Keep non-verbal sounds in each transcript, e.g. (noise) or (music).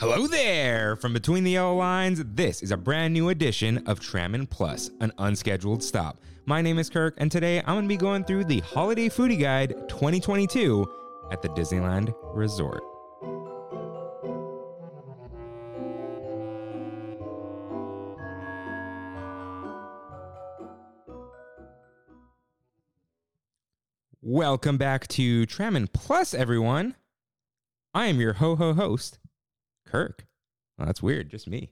Hello there! From between the yellow lines, this is a brand new edition of Trammin Plus, an unscheduled stop. My name is Kirk, and today I'm going to be going through the Holiday Foodie Guide 2022 at the Disneyland Resort. Welcome back to Trammin Plus, everyone. I am your ho ho host, Kirk. Well, that's weird, just me.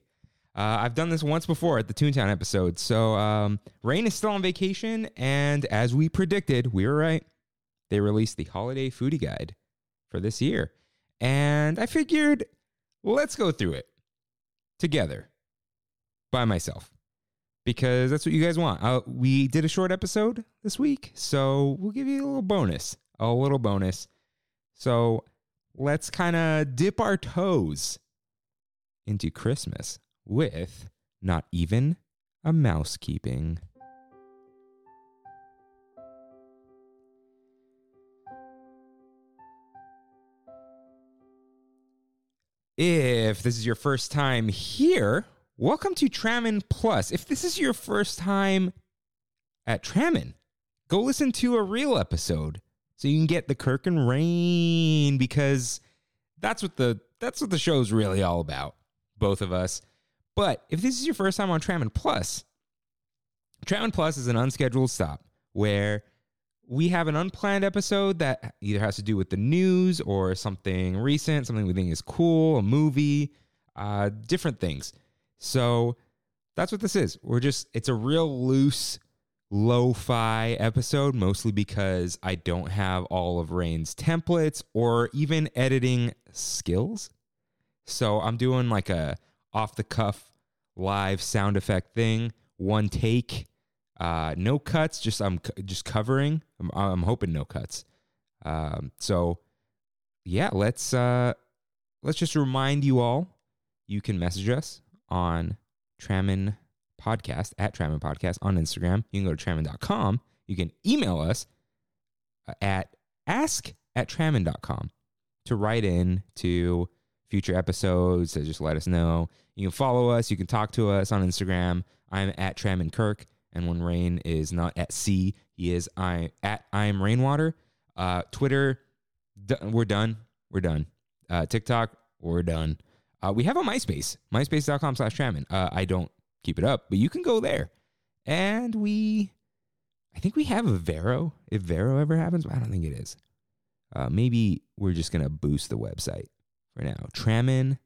Uh, I've done this once before at the Toontown episode. So um, Rain is still on vacation, and as we predicted, we were right. They released the holiday foodie guide for this year, and I figured let's go through it together by myself because that's what you guys want. Uh, we did a short episode this week, so we'll give you a little bonus, a little bonus. So let's kind of dip our toes into Christmas with not even a mouse keeping. If this is your first time here, welcome to Trammin Plus. If this is your first time at Trammin, go listen to a real episode so you can get the Kirk and Rain because that's what the that's what the show's really all about. Both of us. But if this is your first time on Trammin Plus, Trammin Plus is an unscheduled stop where we have an unplanned episode that either has to do with the news or something recent, something we think is cool, a movie, uh, different things. So that's what this is. We're just, it's a real loose, lo fi episode, mostly because I don't have all of Rain's templates or even editing skills. So I'm doing like a off the cuff live sound effect thing, one take, uh, no cuts. Just I'm just covering. I'm, I'm hoping no cuts. Um, so yeah, let's uh, let's just remind you all. You can message us on Trammin Podcast at Trammin Podcast on Instagram. You can go to Trammin.com. You can email us uh, at ask at Trammin.com to write in to future episodes. So just let us know. You can follow us. You can talk to us on Instagram. I'm at Tram and Kirk. And when Rain is not at sea, he is I at I am Rainwater. Uh, Twitter, d- we're done. We're done. Uh, TikTok, we're done. Uh, we have a MySpace, myspace.com slash Trammin. Uh, I don't keep it up, but you can go there. And we, I think we have a Vero. If Vero ever happens, but I don't think it is. Uh, maybe we're just going to boost the website for now. Trammin.com.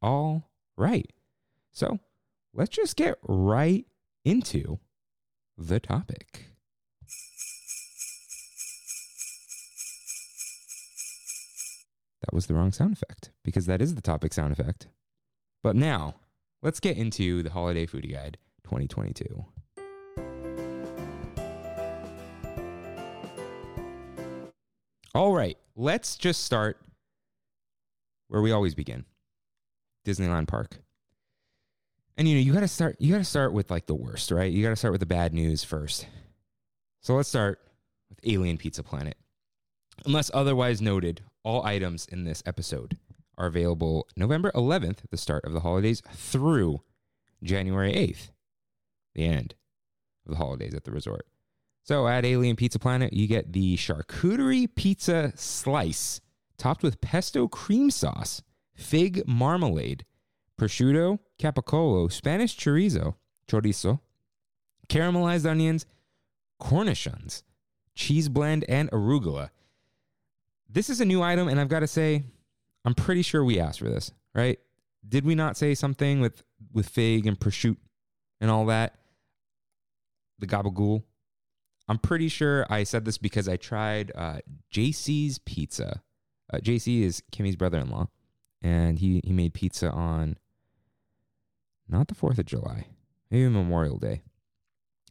All right. So let's just get right into the topic. That was the wrong sound effect because that is the topic sound effect. But now, let's get into the Holiday Foodie Guide 2022. All right, let's just start where we always begin Disneyland Park. And you know, you got to start you got to start with like the worst, right? You got to start with the bad news first. So let's start with Alien Pizza Planet. Unless otherwise noted, all items in this episode are available November 11th, the start of the holidays, through January 8th, the end of the holidays at the resort. So at Alien Pizza Planet, you get the charcuterie pizza slice topped with pesto cream sauce, fig marmalade, prosciutto, capicola, Spanish chorizo, chorizo, caramelized onions, cornichons, cheese blend, and arugula. This is a new item, and I've got to say, I'm pretty sure we asked for this, right? Did we not say something with with fig and prosciutto and all that? The gabagool. I'm pretty sure I said this because I tried uh, JC's Pizza. Uh, JC is Kimmy's brother-in-law, and he he made pizza on not the Fourth of July, maybe Memorial Day,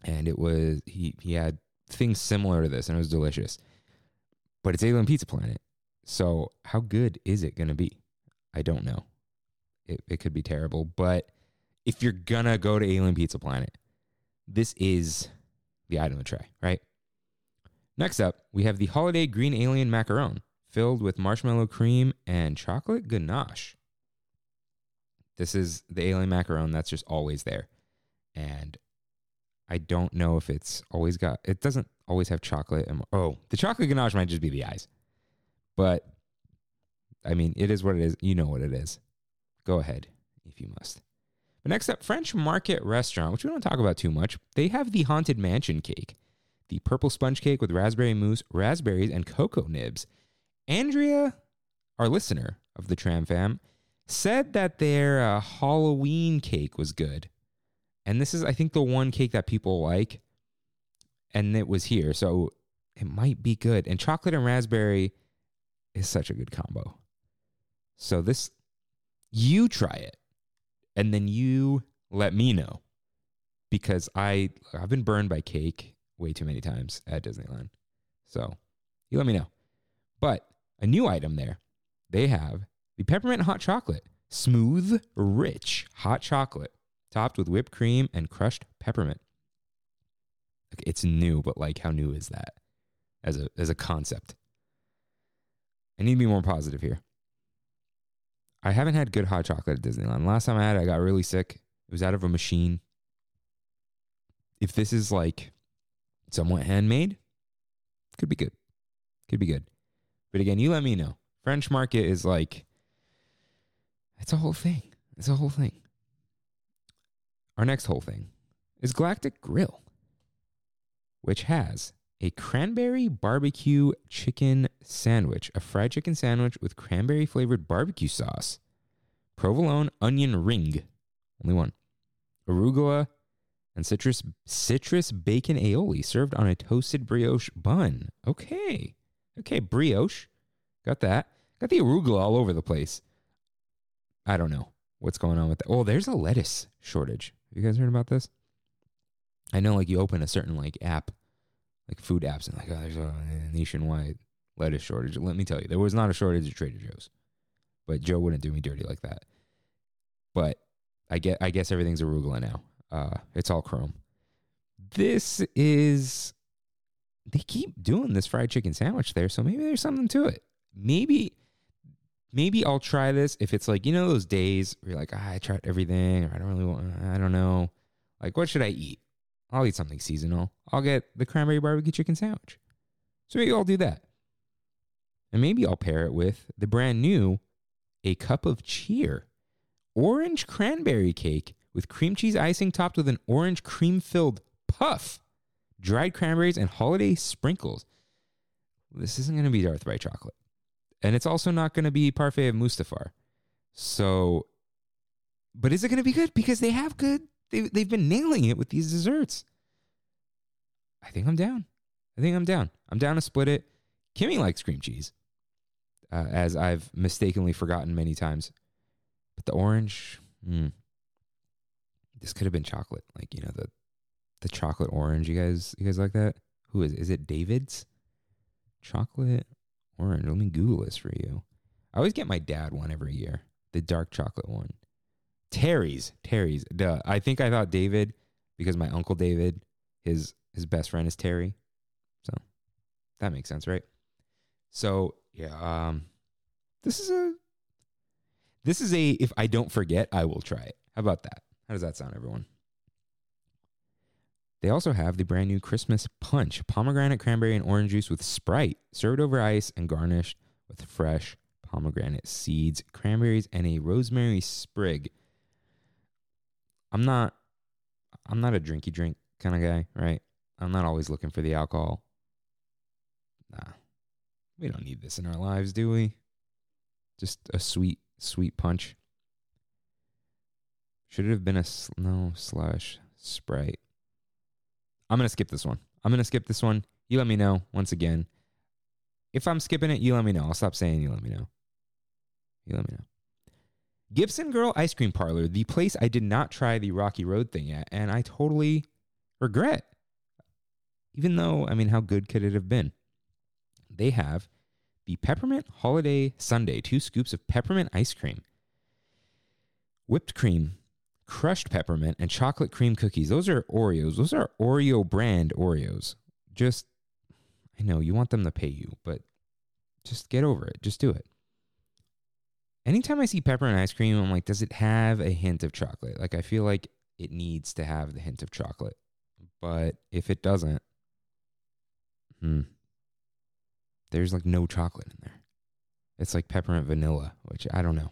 and it was he he had things similar to this, and it was delicious. But it's Alien Pizza Planet, so how good is it gonna be? I don't know. It it could be terrible, but if you're gonna go to Alien Pizza Planet, this is the item try, right? Next up, we have the Holiday Green Alien Macaron, filled with marshmallow cream and chocolate ganache. This is the alien macaron that's just always there. And I don't know if it's always got, it doesn't always have chocolate. And, oh, the chocolate ganache might just be the eyes. But I mean, it is what it is. You know what it is. Go ahead if you must. But next up, French Market Restaurant, which we don't talk about too much. They have the Haunted Mansion cake, the purple sponge cake with raspberry mousse, raspberries, and cocoa nibs. Andrea, our listener of the Tram Fam, said that their uh, Halloween cake was good. And this is, I think, the one cake that people like. And it was here. So it might be good. And chocolate and raspberry is such a good combo. So this, you try it and then you let me know because I I've been burned by cake way too many times at Disneyland. So you let me know. But a new item there, they have the peppermint hot chocolate, smooth, rich hot chocolate topped with whipped cream and crushed peppermint. It's new, but like how new is that as a as a concept? I need to be more positive here. I haven't had good hot chocolate at Disneyland. Last time I had it, I got really sick. It was out of a machine. If this is like somewhat handmade, could be good. Could be good. But again, you let me know. French market is like, it's a whole thing. It's a whole thing. Our next whole thing is Galactic Grill, which has a cranberry barbecue chicken sandwich, a fried chicken sandwich with cranberry flavored barbecue sauce, provolone onion ring, only one, arugula, and citrus citrus bacon aioli served on a toasted brioche bun. Okay, okay, brioche, got that. Got the arugula all over the place. I don't know what's going on with that. Oh, there's a lettuce shortage. You guys heard about this? I know, like you open a certain like app like food apps and like, oh, there's a nationwide lettuce shortage. Let me tell you, there was not a shortage at Trader Joe's, but Joe wouldn't do me dirty like that. But I get, I guess everything's arugula now. Uh, it's all chrome. This is, they keep doing this fried chicken sandwich there, so maybe there's something to it. Maybe, maybe I'll try this if it's like you know those days where you're like, ah, I tried everything, or I don't really want, I don't know, like what should I eat? I'll eat something seasonal. I'll get the cranberry barbecue chicken sandwich. So maybe I'll do that. And maybe I'll pair it with the brand new A Cup of Cheer orange cranberry cake with cream cheese icing topped with an orange cream filled puff, dried cranberries, and holiday sprinkles. This isn't going to be Darth by chocolate. And it's also not going to be parfait of Mustafar. So, but is it going to be good? Because they have good they, they've been nailing it with these desserts. I think I'm down. I think I'm down. I'm down to split it. Kimmy likes cream cheese, uh, as I've mistakenly forgotten many times. But the orange, mm, this could have been chocolate. Like you know the the chocolate orange. You guys, you guys like that? Who is? Is it David's? Chocolate orange. Let me Google this for you. I always get my dad one every year. The dark chocolate one. Terry's. Terry's. Duh. I think I thought David because my uncle David, his his best friend is Terry. So that makes sense, right? So yeah, um this is a this is a if I don't forget, I will try it. How about that? How does that sound, everyone? They also have the brand new Christmas punch, pomegranate, cranberry, and orange juice with Sprite, served over ice and garnished with fresh pomegranate seeds, cranberries, and a rosemary sprig. I'm not I'm not a drinky drink kind of guy, right? I'm not always looking for the alcohol. Nah. We don't need this in our lives, do we? Just a sweet, sweet punch. Should it have been a no slash sprite? I'm gonna skip this one. I'm gonna skip this one. You let me know once again. If I'm skipping it, you let me know. I'll stop saying you let me know. You let me know. Gibson Girl Ice Cream Parlor, the place I did not try the Rocky Road thing at, and I totally regret. Even though, I mean, how good could it have been? They have the Peppermint Holiday Sundae, two scoops of peppermint ice cream, whipped cream, crushed peppermint, and chocolate cream cookies. Those are Oreos. Those are Oreo brand Oreos. Just, I know you want them to pay you, but Just get over it. Just do it. Anytime I see peppermint ice cream, I'm like, does it have a hint of chocolate? Like, I feel like it needs to have the hint of chocolate. But if it doesn't, hmm, there's like no chocolate in there. It's like peppermint vanilla, which I don't know.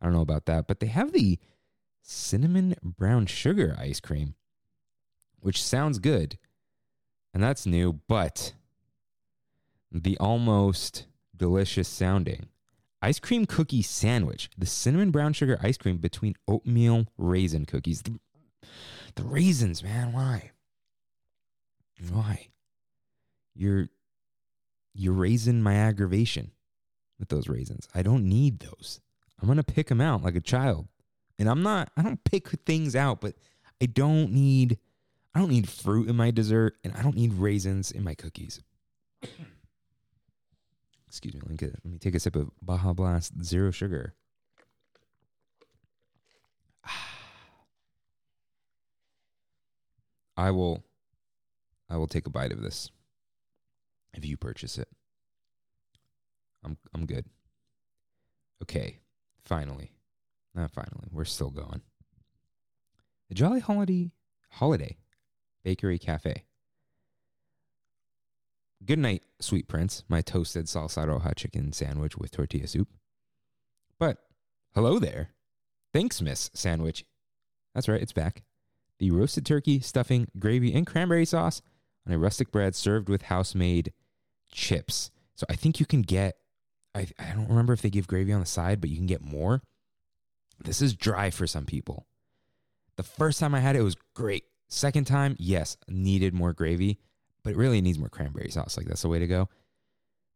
I don't know about that. But they have the cinnamon brown sugar ice cream, which sounds good. And that's new, but the almost delicious sounding ice cream cookie sandwich, the cinnamon brown sugar ice cream between oatmeal raisin cookies. The, the raisins, man, why? Why? You're you're raising my aggravation with those raisins. I don't need those. I'm going to pick them out like a child. And I'm not I don't pick things out, but I don't need I don't need fruit in my dessert and I don't need raisins in my cookies. Excuse me, let me, get, let me take a sip of Baja Blast Zero Sugar. (sighs) I will I will take a bite of this if you purchase it. I'm I'm good. Okay, finally. Not finally. We're still going. The Jolly Holiday Holiday Bakery Cafe. Good night, sweet prince, my toasted salsa roja chicken sandwich with tortilla soup. But hello there. Thanks, Miss Sandwich. That's right, it's back. The roasted turkey, stuffing, gravy, and cranberry sauce on a rustic bread served with house made chips. So I think you can get, I, I don't remember if they give gravy on the side, but you can get more. This is dry for some people. The first time I had it, it was great. Second time, yes, needed more gravy but it really needs more cranberry sauce. Like that's the way to go.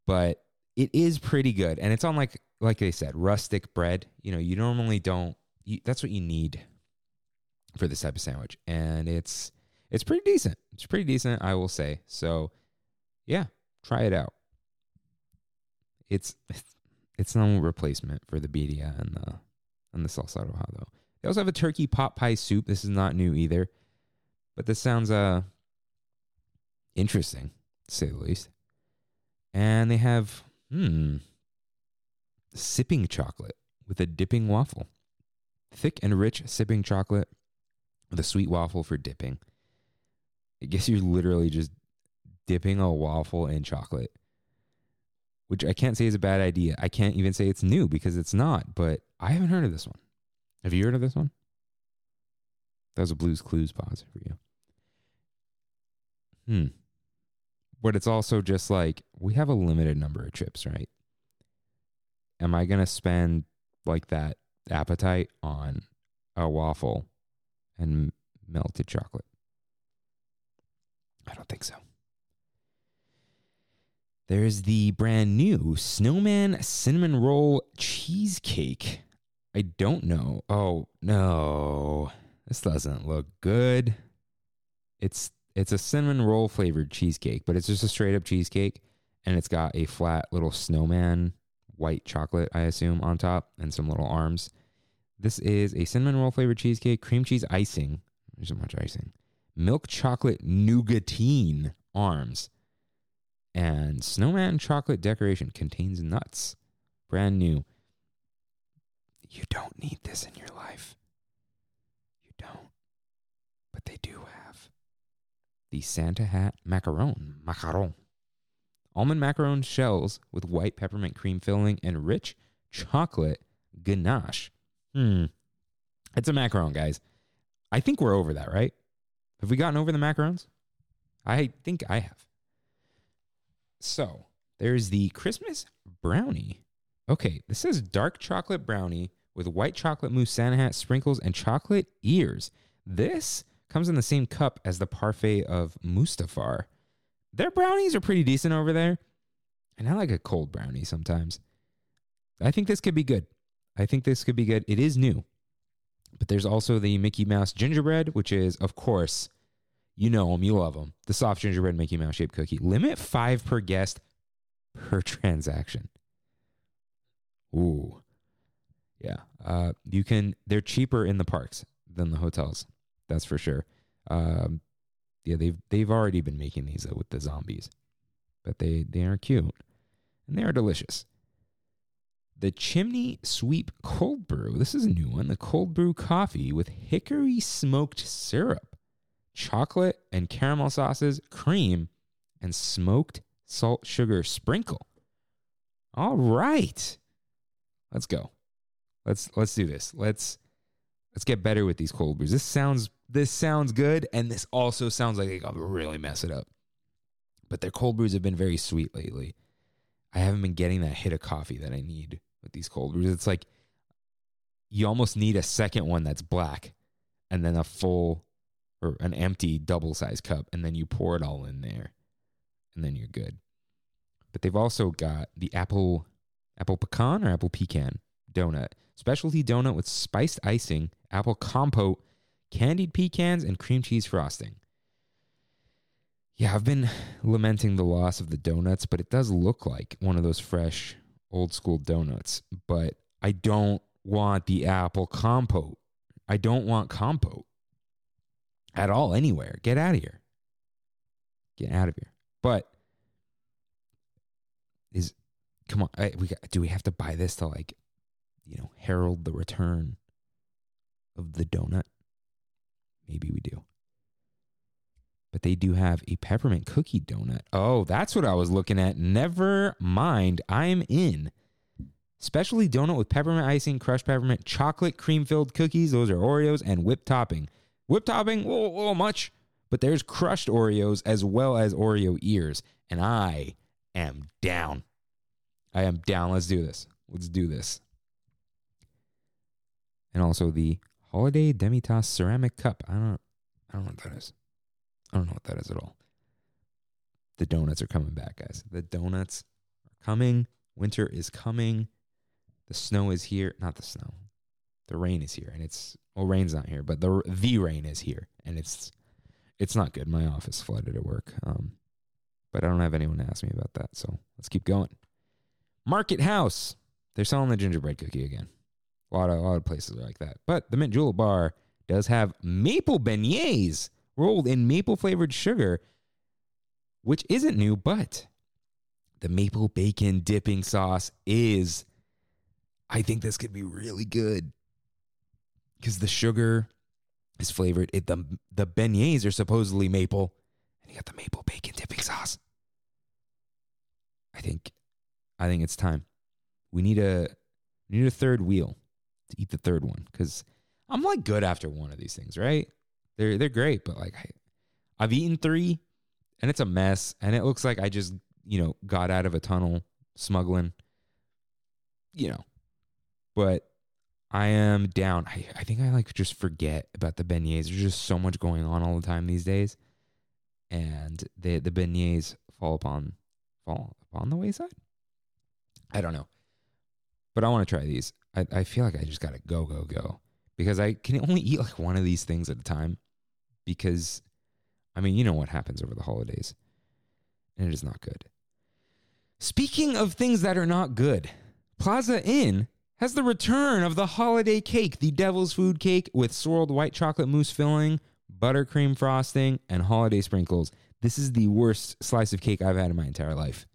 But it is pretty good, and it's on like like they said, rustic bread. You know, you normally don't. You, that's what you need for this type of sandwich, and it's it's pretty decent. It's pretty decent, I will say. So, yeah, try it out. It's it's no replacement for the birria and the and the salsa though. They also have a turkey pot pie soup. This is not new either, but this sounds uh interesting, to say the least. And they have, hmm, sipping chocolate with a dipping waffle. Thick and rich sipping chocolate with a sweet waffle for dipping. I guess you're literally just dipping a waffle in chocolate, which I can't say is a bad idea. I can't even say it's new because it's not, but I haven't heard of this one. Have you heard of this one? That was a Blues Clues pause for you. Hmm but it's also just like we have a limited number of chips, right? Am I going to spend like that appetite on a waffle and melted chocolate? I don't think so. There's the brand new Snowman Cinnamon Roll Cheesecake. I don't know. Oh, no. This doesn't look good. It's it's a cinnamon roll flavored cheesecake, but it's just a straight up cheesecake and it's got a flat little snowman white chocolate, I assume, on top and some little arms. This is a cinnamon roll flavored cheesecake, cream cheese icing. There's so much icing. Milk chocolate nougatine arms. And snowman chocolate decoration contains nuts. Brand new. You don't need this in your life. You don't. But they do have the Santa Hat macaron. Macaron. Almond macaron shells with white peppermint cream filling and rich chocolate ganache. Hmm. It's a macaron, guys. I think we're over that, right? Have we gotten over the macarons? I think I have. So there's the Christmas brownie. Okay, this says dark chocolate brownie with white chocolate mousse Santa Hat sprinkles and chocolate ears. This comes in the same cup as the parfait of Mustafar. Their brownies are pretty decent over there. And I like a cold brownie sometimes. I think this could be good. I think this could be good. It is new. But there's also the Mickey Mouse gingerbread, which is, of course, you know them, you love them. The soft gingerbread Mickey Mouse shaped cookie. Limit five per guest per (laughs) transaction. Ooh. Yeah. Uh, you can, they're cheaper in the parks than the hotels. That's for sure. Um, yeah, they've they've already been making these uh, with the zombies, but they they are cute. and they are delicious. The Chimney Sweep Cold Brew. This is a new one. The cold brew coffee with hickory smoked syrup, chocolate and caramel sauces, cream, and smoked salt sugar sprinkle. All right. Let's go. Let's let's do this. Let's let's get better with these cold brews. This sounds this sounds good, and this also sounds like they got really mess it up. But their cold brews have been very sweet lately. I haven't been getting that hit of coffee that I need with these cold brews. It's like you almost need a second one that's black, and then a full or an empty double size cup, and then you pour it all in there, and then you're good. But they've also got the apple apple pecan or apple pecan donut, specialty donut with spiced icing, apple compote, candied pecans, and cream cheese frosting. Yeah, I've been lamenting the loss of the donuts, but it does look like one of those fresh old school donuts. But I don't want the apple compote. I don't want compote at all anywhere. Get out of here. Get out of here. But is come on, I, we got, do we have to buy this to like, you know, herald the return of the donut? Maybe we do. But they do have a peppermint cookie donut. Oh, that's what I was looking at. Never mind. I'm in. Specialty donut with peppermint icing, crushed peppermint, chocolate cream filled cookies. Those are Oreos and whipped topping. Whipped topping, a little, much, but there's crushed Oreos as well as Oreo ears. And I am down. I am down. Let's do this. Let's do this. And also the holiday Demitasse ceramic cup. I don't I don't know what that is. I don't know what that is at all. The donuts are coming back, guys. The donuts are coming. Winter is coming. The snow is here. Not the snow. The rain is here and it's well rain's not here, but the the rain is here and it's it's not good. My office flooded at work. Um but I don't have anyone to ask me about that. So let's keep going. Market House. They're selling the gingerbread cookie again. A lot of, a lot of places are like that. But the Mint Julep Bar does have maple beignets rolled in maple flavored sugar, which isn't new, but the maple bacon dipping sauce is. I think this could be really good because the sugar is flavored. It, the the beignets are supposedly maple, and you got the maple bacon dipping sauce. I think, I think it's time. We need a we need a third wheel to eat the third one because I'm like good after one of these things, right? They're they're great, but like I, I've eaten three, and it's a mess, and it looks like I just you know got out of a tunnel smuggling, you know, but I am down. I, I think I like just forget about the beignets. There's just so much going on all the time these days, and the the beignets fall upon fall upon the wayside. I don't know, but I want to try these. I, I feel like I just gotta go go go because I can only eat like one of these things at a time. Because, I mean, you know what happens over the holidays, and it is not good. Speaking of things that are not good, Plaza Inn has the return of the holiday cake, the devil's food cake with swirled white chocolate mousse filling, buttercream frosting, and holiday sprinkles. This is the worst slice of cake I've had in my entire life.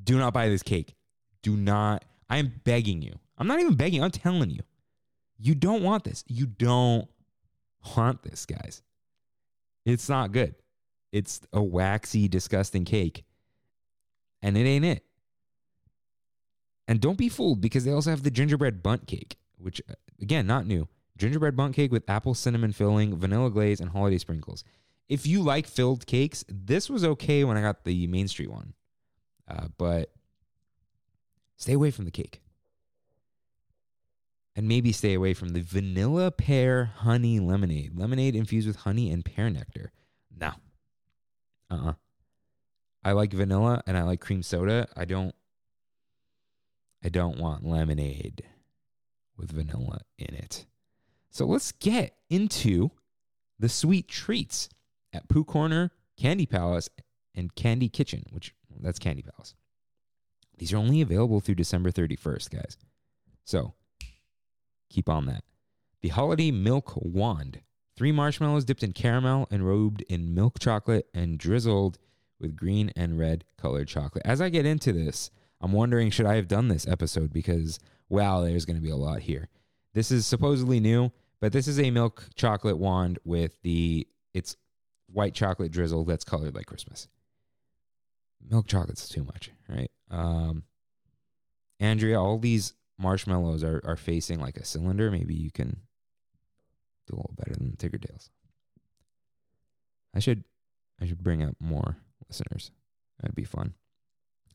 Do not buy this cake. Do not. I am begging you. I'm not even begging. I'm telling you. You don't want this. You don't want this, guys. It's not good. It's a waxy, disgusting cake. And it ain't it. And don't be fooled because they also have the gingerbread bundt cake, which, again, not new. Gingerbread bundt cake with apple cinnamon filling, vanilla glaze, and holiday sprinkles. If you like filled cakes, this was okay when I got the Main Street one. Uh, but stay away from the cake and maybe stay away from the vanilla pear honey lemonade. Lemonade infused with honey and pear nectar. No. Uh uh-uh. uh I like vanilla and I like cream soda. I don't I don't want lemonade with vanilla in it. So let's get into the sweet treats at Pooh Corner, Candy Palace, and Candy Kitchen, which that's Candy Palace. These are only available through December 31st, guys. So Keep on that. The Holiday Milk Wand. Three marshmallows dipped in caramel and robed in milk chocolate and drizzled with green and red colored chocolate. As I get into this, I'm wondering should I have done this episode because wow, there's going to be a lot here. This is supposedly new, but this is a milk chocolate wand with the it's white chocolate drizzle that's colored like Christmas. Milk chocolate's too much, right? Um, Andrea, all these marshmallows are, are facing like a cylinder. Maybe you can do a little better than the Tiggertails. I should I should bring up more listeners. That'd be fun.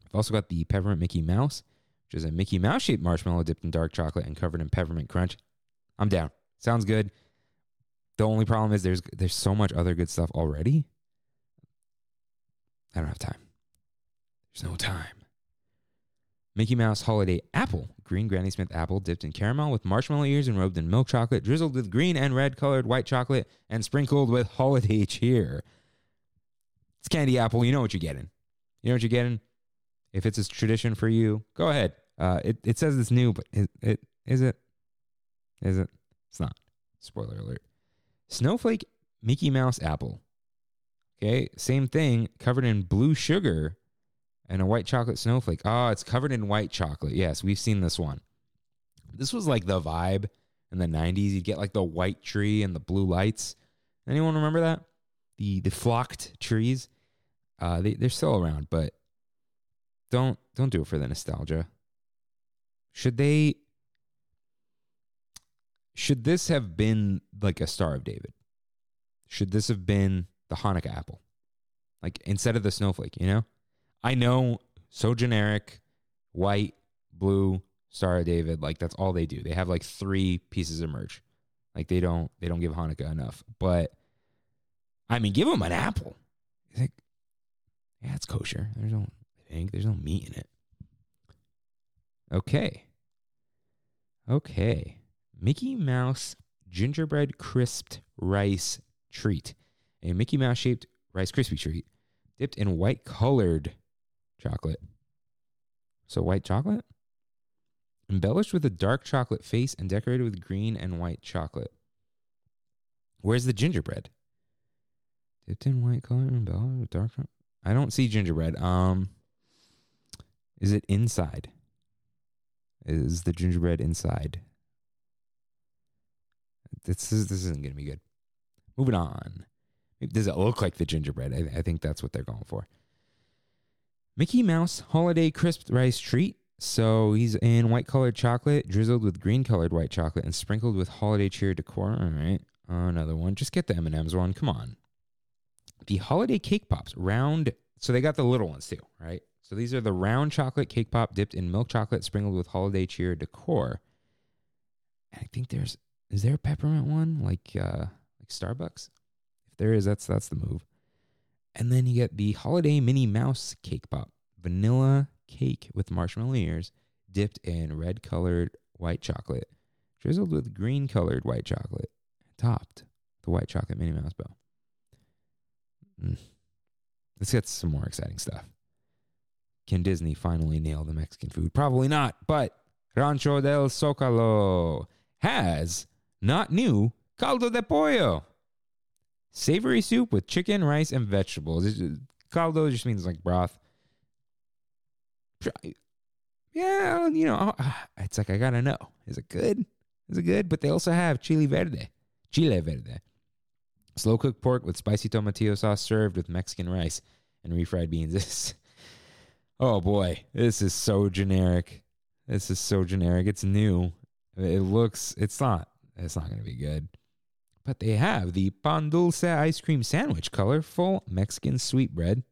I've also got the peppermint Mickey Mouse, which is a Mickey Mouse shaped marshmallow dipped in dark chocolate and covered in peppermint crunch. I'm down. Sounds good. The only problem is there's there's so much other good stuff already. I don't have time. There's no time. Mickey Mouse Holiday Apple, green Granny Smith apple dipped in caramel with marshmallow ears and robed in milk chocolate, drizzled with green and red colored white chocolate, and sprinkled with holiday (laughs) cheer. It's candy apple. You know what you're getting. You know what you're getting. If it's a tradition for you, go ahead. Uh, it it says it's new, but it, it is it is it? It's not. Spoiler alert. Snowflake Mickey Mouse apple. Okay, same thing, covered in blue sugar and a white chocolate snowflake. Oh, it's covered in white chocolate. Yes, we've seen this one. This was like the vibe in the 90s. You'd get like the white tree and the blue lights. Anyone remember that? The the flocked trees. Uh, they they're still around, but don't don't do it for the nostalgia. Should they should this have been like a Star of David? Should this have been the Hanukkah apple? Like instead of the snowflake, you know? I know so generic, white, blue, Star of David, like that's all they do. They have like three pieces of merch. Like they don't they don't give Hanukkah enough. But I mean, give them an apple. You think, yeah, it's kosher. There's no think there's no meat in it. Okay. Okay. Mickey Mouse gingerbread crisped rice treat. A Mickey Mouse shaped Rice Krispie treat dipped in white colored chocolate. So white chocolate? Embellished with a dark chocolate face and decorated with green and white chocolate. Where's the gingerbread? Dipped in white color and embellished with dark chocolate. I don't see gingerbread. Um is it inside? Is the gingerbread inside? This is this isn't gonna be good. Moving on. Does it look like the gingerbread? I, I think that's what they're going for. Mickey Mouse Holiday Crisp Rice Treat. So he's in white colored chocolate, drizzled with green colored white chocolate, and sprinkled with holiday cheer decor. All right, another one. Just get the M and M's one. Come on. The holiday cake pops, round. So they got the little ones too, right? So these are the round chocolate cake pop dipped in milk chocolate, sprinkled with holiday cheer decor. And I think there's is there a peppermint one like uh like Starbucks? If there is, that's that's the move. And then you get the holiday Minnie Mouse cake pop, vanilla cake with marshmallow ears, dipped in red colored white chocolate, drizzled with green colored white chocolate, topped the white chocolate Minnie Mouse bow. Mm. Let's get some more exciting stuff. Can Disney finally nail the Mexican food? Probably not, but Rancho del Zocalo has not new caldo de pollo. Savory soup with chicken, rice, and vegetables. Just, Caldo just means like broth. Yeah, you know, uh, uh, it's like I gotta know. Is it good? Is it good? But they also have chili verde, chile verde, slow cooked pork with spicy tomatillo sauce served with Mexican rice and refried beans. (laughs) This, oh boy, this is so generic. This is so generic. It's new. It looks. It's not. It's not gonna be good. But they have the pan dulce ice cream sandwich, colorful Mexican sweetbread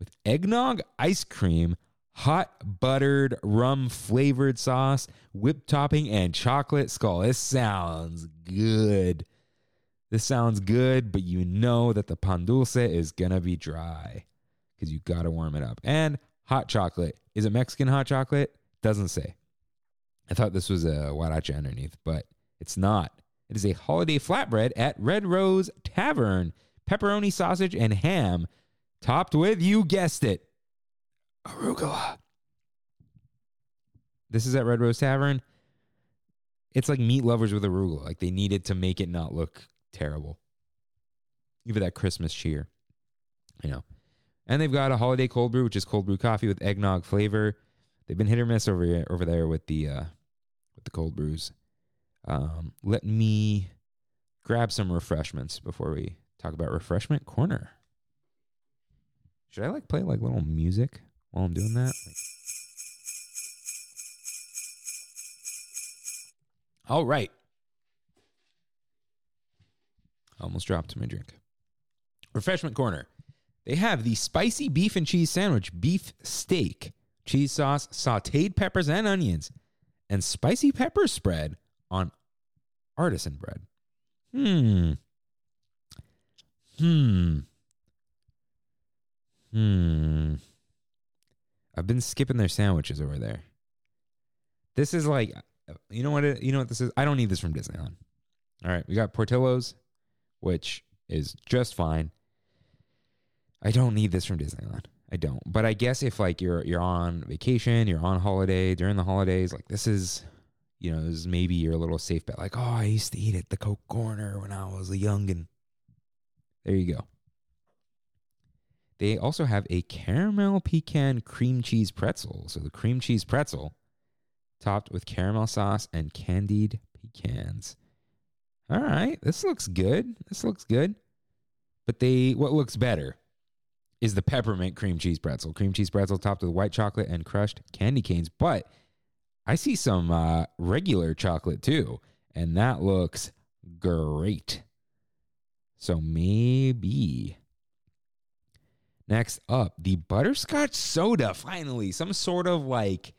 with eggnog ice cream, hot buttered rum flavored sauce, whipped topping, and chocolate skull. This sounds good. This sounds good, but you know that the pan dulce is gonna be dry because you gotta warm it up. And hot chocolate. Is it Mexican hot chocolate? Doesn't say. I thought this was a huaracha underneath, but it's not. It is a holiday flatbread at Red Rose Tavern. Pepperoni sausage and ham, topped with, you guessed it, arugula. This is at Red Rose Tavern. It's like meat lovers with arugula. Like they needed to make it not look terrible. Give it that Christmas cheer. You know. And they've got a holiday cold brew, which is cold brew coffee with eggnog flavor. They've been hit or miss over over there with the uh, with the cold brews. Um, let me grab some refreshments before we talk about refreshment corner. Should I like play like little music while I'm doing that? Like, all right. Almost dropped my drink. Refreshment corner. They have the spicy beef and cheese sandwich, beef steak, cheese sauce, sauteed peppers and onions, and spicy pepper spread on artisan bread. Hmm. Hmm. Hmm. I've been skipping their sandwiches over there. This is like, you know what? It, you know what this is? I don't need this from Disneyland. All right, we got Portillo's, which is just fine. I don't need this from Disneyland. I don't. But I guess if like you're you're on vacation, you're on holiday during the holidays, like this is, you know, this is maybe your little safe bet. Like, oh, I used to eat at the Coke Corner when I was a youngin. There you go. They also have a caramel pecan cream cheese pretzel. So the cream cheese pretzel topped with caramel sauce and candied pecans. All right, this looks good. This looks good. But they what looks better is the peppermint cream cheese pretzel. Cream cheese pretzel topped with white chocolate and crushed candy canes. But I see some uh, regular chocolate too, and that looks great. So maybe. Next up, the butterscotch soda. Finally, some sort of like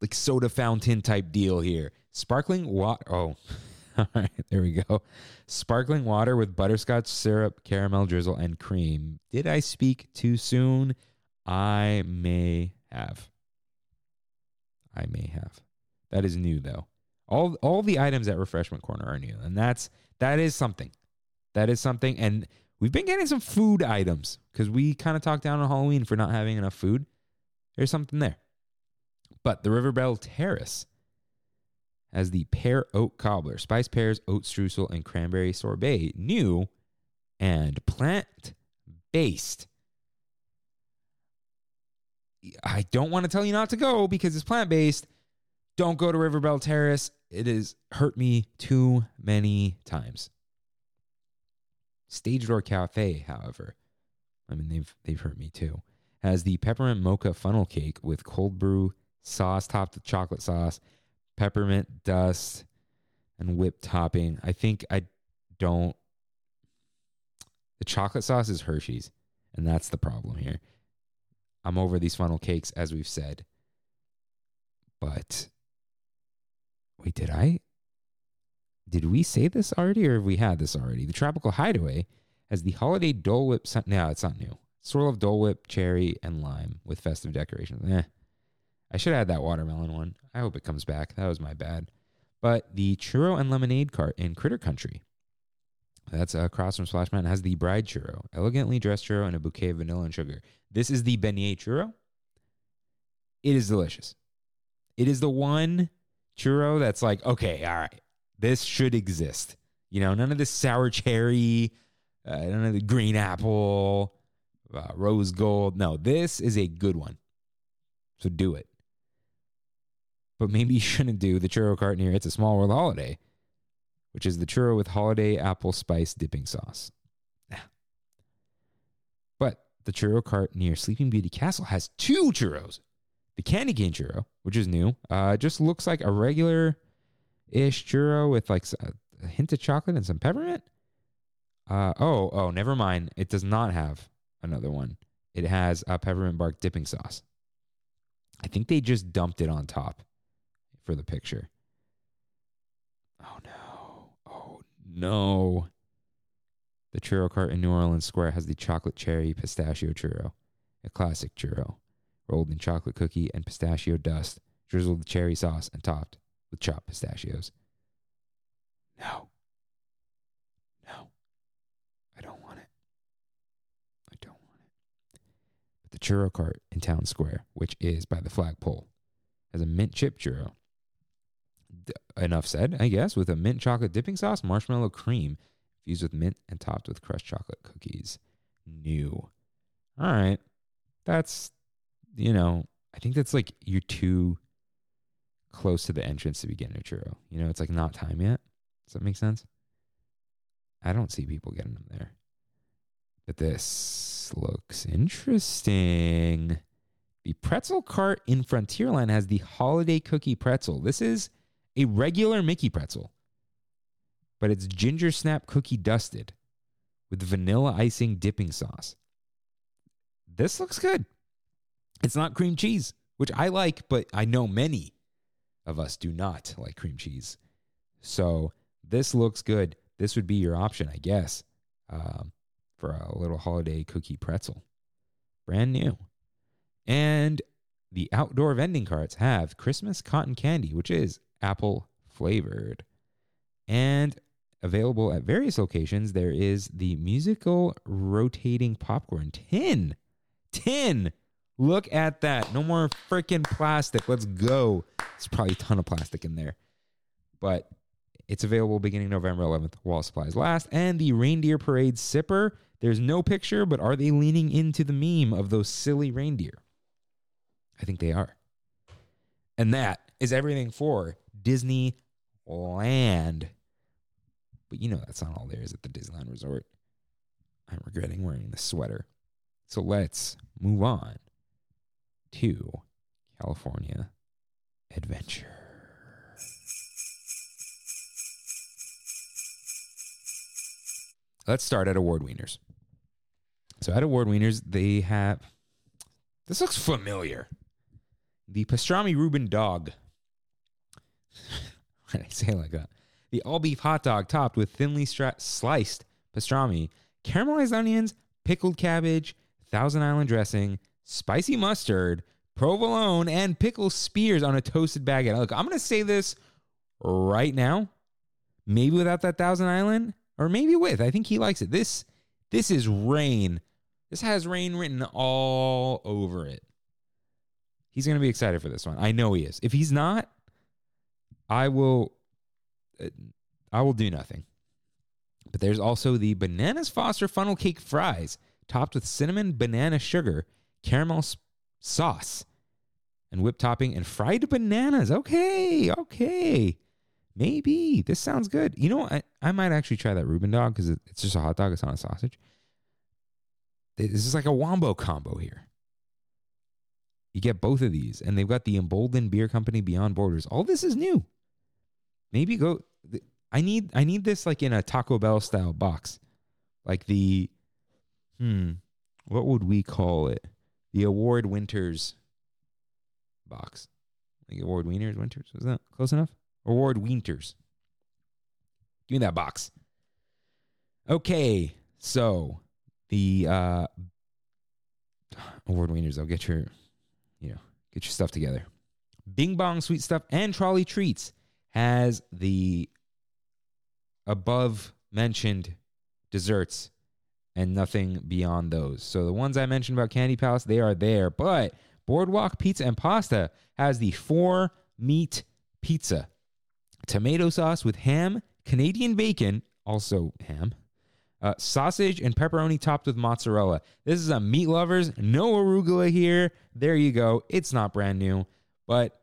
like soda fountain type deal here. Sparkling water. Oh, (laughs) all right, there we go. Sparkling water with butterscotch syrup, caramel drizzle, and cream. Did I speak too soon? I may have. I may have. That is new though. All all the items at Refreshment Corner are new, and that's that is something. That is something. And we've been getting some food items because we kind of talked down on Halloween for not having enough food. There's something there. But the River Belle Terrace has the pear oat cobbler, spice pears, oat streusel, and cranberry sorbet, new and plant based. I don't want to tell you not to go because it's plant based. Don't go to River Belle Terrace. It has hurt me too many times. Stage Door Cafe, however, I mean they've they've hurt me too. Has the peppermint mocha funnel cake with cold brew sauce topped with chocolate sauce, peppermint dust, and whipped topping. I think I don't. The chocolate sauce is Hershey's, and that's the problem here. I'm over these funnel cakes, as we've said. But wait, did I? Did we say this already, or have we had this already? The Tropical Hideaway has the holiday Dole Whip. No, it's not new. Swirl of Dole Whip, cherry, and lime with festive decorations. Eh. I should have had that watermelon one. I hope it comes back. That was my bad. But the churro and lemonade cart in Critter Country. That's across from Splash Mountain. Has the bride churro, elegantly dressed churro, and a bouquet of vanilla and sugar. This is the beignet churro. It is delicious. It is the one churro that's like, okay, all right, this should exist. You know, none of this sour cherry, uh, none of the green apple, uh, rose gold. No, this is a good one. So do it. But maybe you shouldn't do the churro cart near It's a Small World Holiday, which is the churro with holiday apple spice dipping sauce. The churro cart near Sleeping Beauty Castle has two churros. The candy cane churro, which is new, uh, just looks like a regular ish churro with like a hint of chocolate and some peppermint. Uh, oh, oh, never mind. It does not have another one. It has a peppermint bark dipping sauce. I think they just dumped it on top for the picture. Oh no. Oh no. The churro cart in New Orleans Square has the chocolate cherry pistachio churro, a classic churro, rolled in chocolate cookie and pistachio dust, drizzled with cherry sauce, and topped with chopped pistachios. No. No. I don't want it. I don't want it. But the churro cart in Town Square, which is by the flagpole, has a mint chip churro. D- enough said, I guess, with a mint chocolate dipping sauce, marshmallow cream, fused with mint and topped with crushed chocolate cookies. New. All right. That's, you know, I think that's like you're too close to the entrance to be getting a churro. You know, it's like not time yet. Does that make sense? I don't see people getting them there. But this looks interesting. The pretzel cart in Frontierland has the holiday cookie pretzel. This is a regular Mickey pretzel, but it's ginger snap cookie dusted with vanilla icing dipping sauce. This looks good. It's not cream cheese, which I like, but I know many of us do not like cream cheese. So this looks good. This would be your option, I guess, um, for a little holiday cookie pretzel. Brand new. And the outdoor vending carts have Christmas cotton candy, which is apple flavored. And available at various locations, there is the musical rotating popcorn tin. Tin. Look at that. No more freaking plastic. Let's go. There's probably a ton of plastic in there. But it's available beginning November 11th while supplies last. And the Reindeer Parade Sipper. There's no picture, but are they leaning into the meme of those silly reindeer? I think they are. And that is everything for Disneyland. But you know that's not all there is at the Disneyland Resort. I'm regretting wearing the sweater. So let's move on to California Adventure. Let's start at Award Wieners. So at Award Wieners, they have this looks familiar. The pastrami Reuben dog. (laughs) Why did I say it like that? The all beef hot dog topped with thinly stra- sliced pastrami, caramelized onions, pickled cabbage, Thousand Island dressing, spicy mustard, provolone, and pickle spears on a toasted baguette. Look, I'm going to say this right now. Maybe without that Thousand Island, or maybe with. I think he likes it. This this is rain. This has rain written all over it. He's going to be excited for this one. I know he is. If he's not, I will uh, I will do nothing. But there's also the bananas Foster funnel cake fries topped with cinnamon banana sugar, caramel sauce, and whipped topping and fried bananas. Okay, okay. Maybe this sounds good. You know? I, I might actually try that Reuben dog because it, it's just a hot dog. It's not a sausage. This is like a wombo combo here. You get both of these, and they've got the emboldened beer company Beyond Borders. All this is new. Maybe go. I need I need this like in a Taco Bell style box, like the, hmm, what would we call it? The Award Winters box, like Award Wieners Winters. Was that close enough? Award Winters. Give me that box. Okay, so the uh, Award Wieners. I'll get your you know, get your stuff together. Bing Bong Sweet Stuff and Trolley Treats has the above mentioned desserts and nothing beyond those. So the ones I mentioned about Candy Palace, they are there. But Boardwalk Pizza and Pasta has the four meat pizza tomato sauce with ham, Canadian bacon, also ham, uh, sausage and pepperoni topped with mozzarella. This is a meat lovers. No arugula here. There you go. It's not brand new, but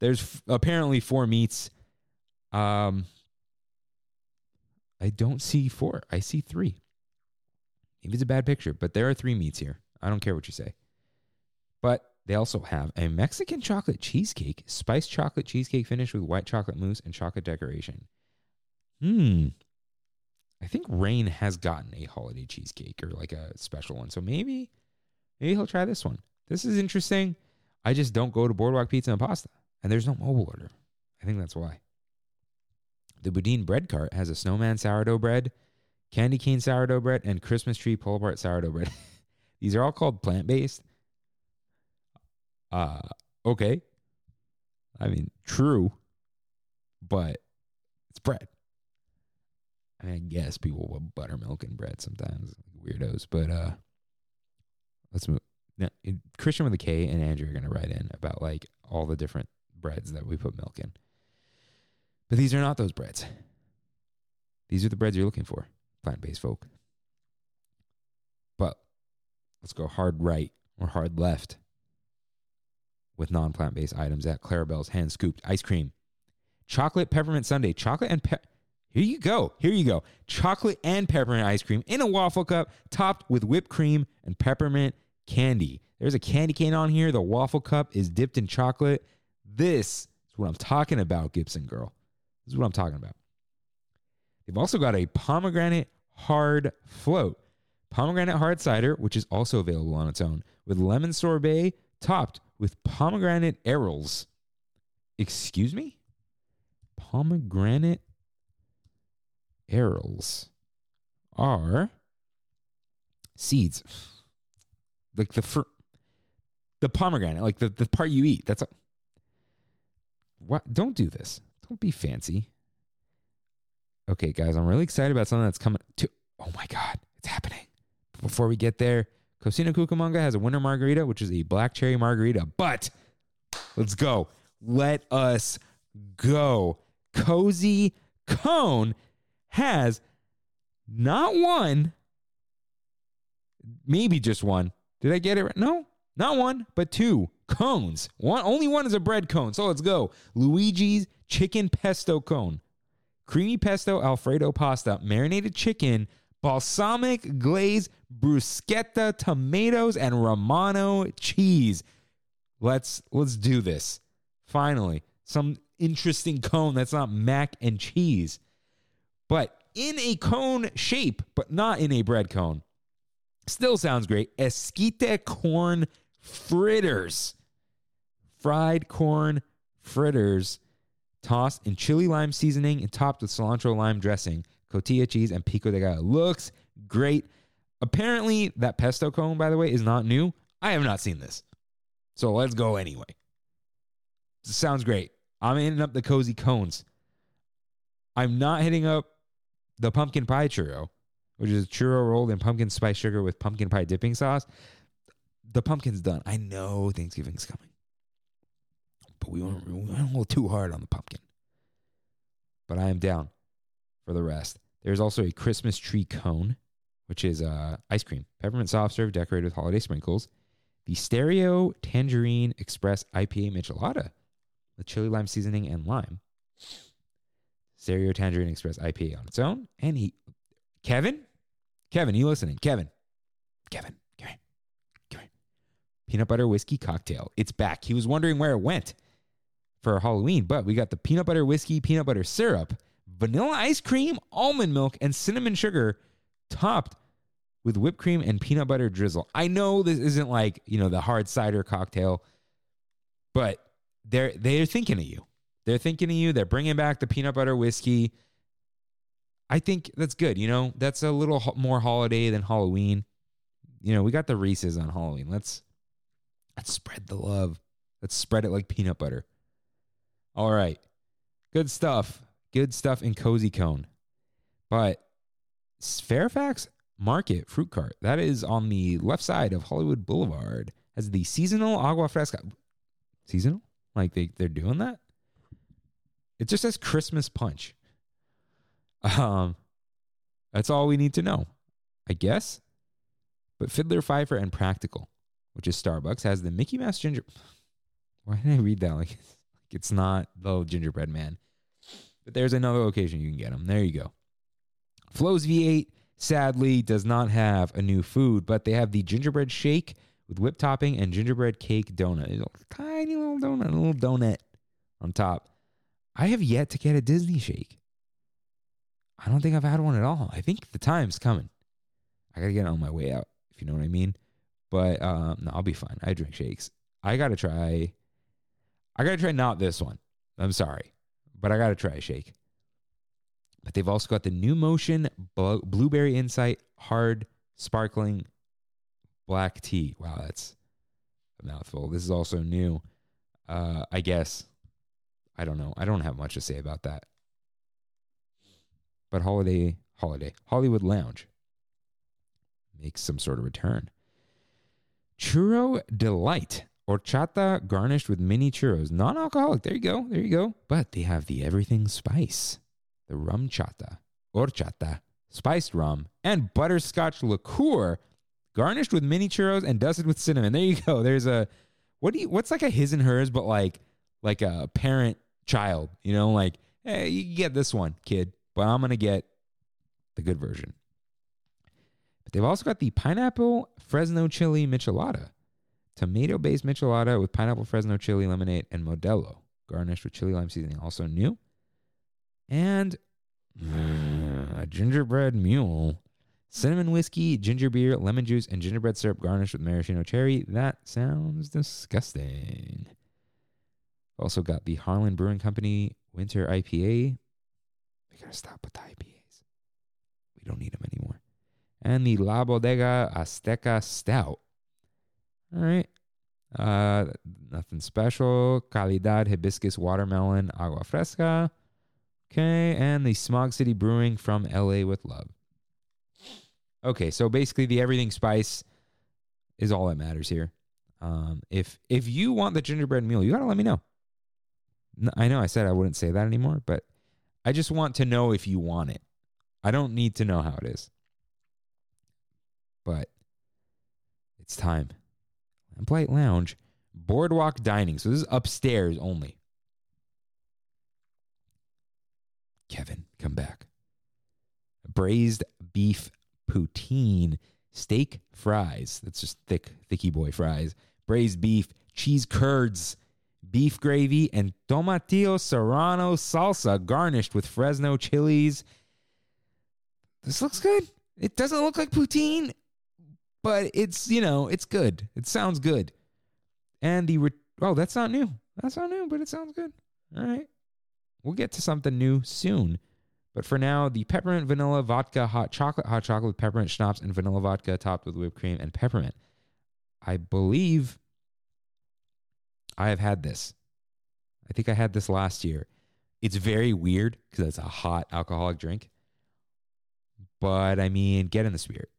there's f- apparently four meats. Um, I don't see four. I see three. Maybe it's a bad picture, but there are three meats here. I don't care what you say. But they also have a Mexican chocolate cheesecake, spiced chocolate cheesecake finished with white chocolate mousse and chocolate decoration. Hmm. I think Rain has gotten a holiday cheesecake or like a special one. So maybe maybe he'll try this one. This is interesting. I just don't go to Boardwalk Pizza and Pasta. And there's no mobile order. I think that's why. The Boudin bread cart has a snowman sourdough bread, candy cane sourdough bread, and Christmas tree pull apart sourdough bread. (laughs) These are all called plant based. Uh okay. I mean, true, but it's bread. I, mean, I guess people put buttermilk and bread sometimes, weirdos. But uh, let's move. Now, Christian with a K and Andrew are going to write in about like all the different breads that we put milk in. But these are not those breads. These are the breads you're looking for, plant based folk. But Let's go hard right or hard left with non plant based items at Clarabelle's hand scooped ice cream. Chocolate peppermint sundae. Chocolate and pe- here you go. Here you go. Chocolate and peppermint ice cream in a waffle cup topped with whipped cream and peppermint candy. There's a candy cane on here. The waffle cup is dipped in chocolate. This is what I'm talking about, Gibson girl. This is what I'm talking about. They've also got a pomegranate hard float, pomegranate hard cider, which is also available on its own, with lemon sorbet topped with pomegranate arils. Excuse me? Pomegranate arils are seeds. Like the fr- the pomegranate, like the, the part you eat. That's a, what don't do this. Don't be fancy. Okay, guys, I'm really excited about something that's coming to oh my god, it's happening. Before we get there, Cocina Cucamonga has a winter margarita, which is a black cherry margarita. But let's go. Let us go. Cozy Cone has not one, maybe just one. Did I get it right? No, not one, but two cones. One only one is a bread cone. So let's go. Luigi's chicken pesto cone. Creamy pesto alfredo pasta, marinated chicken, balsamic glaze, bruschetta tomatoes and romano cheese. Let's let's do this. Finally, some interesting cone that's not mac and cheese. But in a cone shape, but not in a bread cone. Still sounds great. Esquite corn fritters. Fried corn fritters tossed in chili lime seasoning and topped with cilantro lime dressing, cotija cheese, and pico de gallo. Looks great. Apparently, that pesto cone, by the way, is not new. I have not seen this. So let's go anyway. Sounds great. I'm hitting up the cozy cones. I'm not hitting up the pumpkin pie churro, which is churro rolled in pumpkin spice sugar with pumpkin pie dipping sauce. The pumpkin's done. I know Thanksgiving's coming, but we went, we went a little too hard on the pumpkin. But I am down for the rest. There's also a Christmas tree cone, which is uh, ice cream, peppermint soft serve decorated with holiday sprinkles. The Stereo Tangerine Express IPA Michelada with chili lime seasoning and lime. Stereo Tangerine Express IPA on its own. And he, Kevin, Kevin, you listening? Kevin, Kevin, come here, come here. Peanut butter whiskey cocktail. It's back. He was wondering where it went for Halloween, but we got the peanut butter whiskey, peanut butter syrup, vanilla ice cream, almond milk, and cinnamon sugar topped with whipped cream and peanut butter drizzle. I know this isn't like, you know, the hard cider cocktail, but they're they're thinking of you. They're thinking of you. They're bringing back the peanut butter whiskey. I think that's good. You know, that's a little ho- more holiday than Halloween. You know, we got the Reese's on Halloween. Let's let's spread the love. Let's spread it like peanut butter. All right. Good stuff. Good stuff in Cozy Cone. But Fairfax Market Fruit Cart, that is on the left side of Hollywood Boulevard, has the seasonal agua fresca. Seasonal? Like they, they're doing that? It just says Christmas punch. Um, that's all we need to know, I guess. But Fiddler Fifer and Practical, which is Starbucks, has the Mickey Mouse ginger. (sighs) Why did I read that? (laughs) Like, it's not the gingerbread man. But there's another location you can get them. There you go. Flo's V8 sadly does not have a new food, but they have the gingerbread shake with whipped topping and gingerbread cake donut. It's a tiny little donut, a little donut on top. I have yet to get a Disney shake. I don't think I've had one at all. I think the time's coming. I gotta get on my way out, if you know what I mean. But um, no, I'll be fine. I drink shakes. I gotta try. I gotta try not this one. I'm sorry, but I gotta try a shake. But they've also got the new motion Bl- blueberry insight hard sparkling black tea. Wow, that's a mouthful. This is also new. Uh, I guess. I don't know. I don't have much to say about that. But holiday, holiday, Hollywood Lounge makes some sort of return. Churro Delight. Horchata garnished with mini churros. Non alcoholic. There you go. There you go. But they have the everything spice, the rum chata, horchata, spiced rum, and butterscotch liqueur garnished with mini churros and dusted with cinnamon. There you go. (laughs) There's a what do you what's like a his and hers, but like like a parent child, you know, like, hey, you get this one, kid, but I'm gonna get the good version. They've also got the pineapple Fresno chili michelada, tomato based michelada with pineapple Fresno chili lemonade and Modelo, garnished with chili lime seasoning, also new. And (sighs) a gingerbread mule, cinnamon whiskey, ginger beer, lemon juice, and gingerbread syrup garnished with maraschino cherry. That sounds disgusting. Also got the Harlan Brewing Company Winter IPA. We gotta stop with the IPAs. We don't need them anymore. And the La Bodega Azteca Stout. All right. Uh, nothing special. Calidad Hibiscus Watermelon Agua Fresca. Okay. And the Smog City Brewing from LA with Love. Okay. So basically, the everything spice is all that matters here. Um, if if you want the gingerbread meal, you gotta let me know. I know I said I wouldn't say that anymore, but I just want to know if you want it. I don't need to know how it is. But it's time. Lamplight Lounge, Boardwalk Dining. So this is upstairs only. Kevin, come back. Braised beef poutine, steak fries. That's just thick, thicky boy fries. Braised beef, cheese curds, beef gravy, and tomatillo serrano salsa garnished with Fresno chilies. This looks good. It doesn't look like poutine, but it's, you know, it's good. It sounds good. And the, re- oh, that's not new. That's not new, but it sounds good. All right. We'll get to something new soon. But for now, the peppermint vanilla vodka hot chocolate, hot chocolate with peppermint schnapps and vanilla vodka topped with whipped cream and peppermint. I believe I have had this. I think I had this last year. It's very weird because it's a hot alcoholic drink. But I mean, get in the spirit.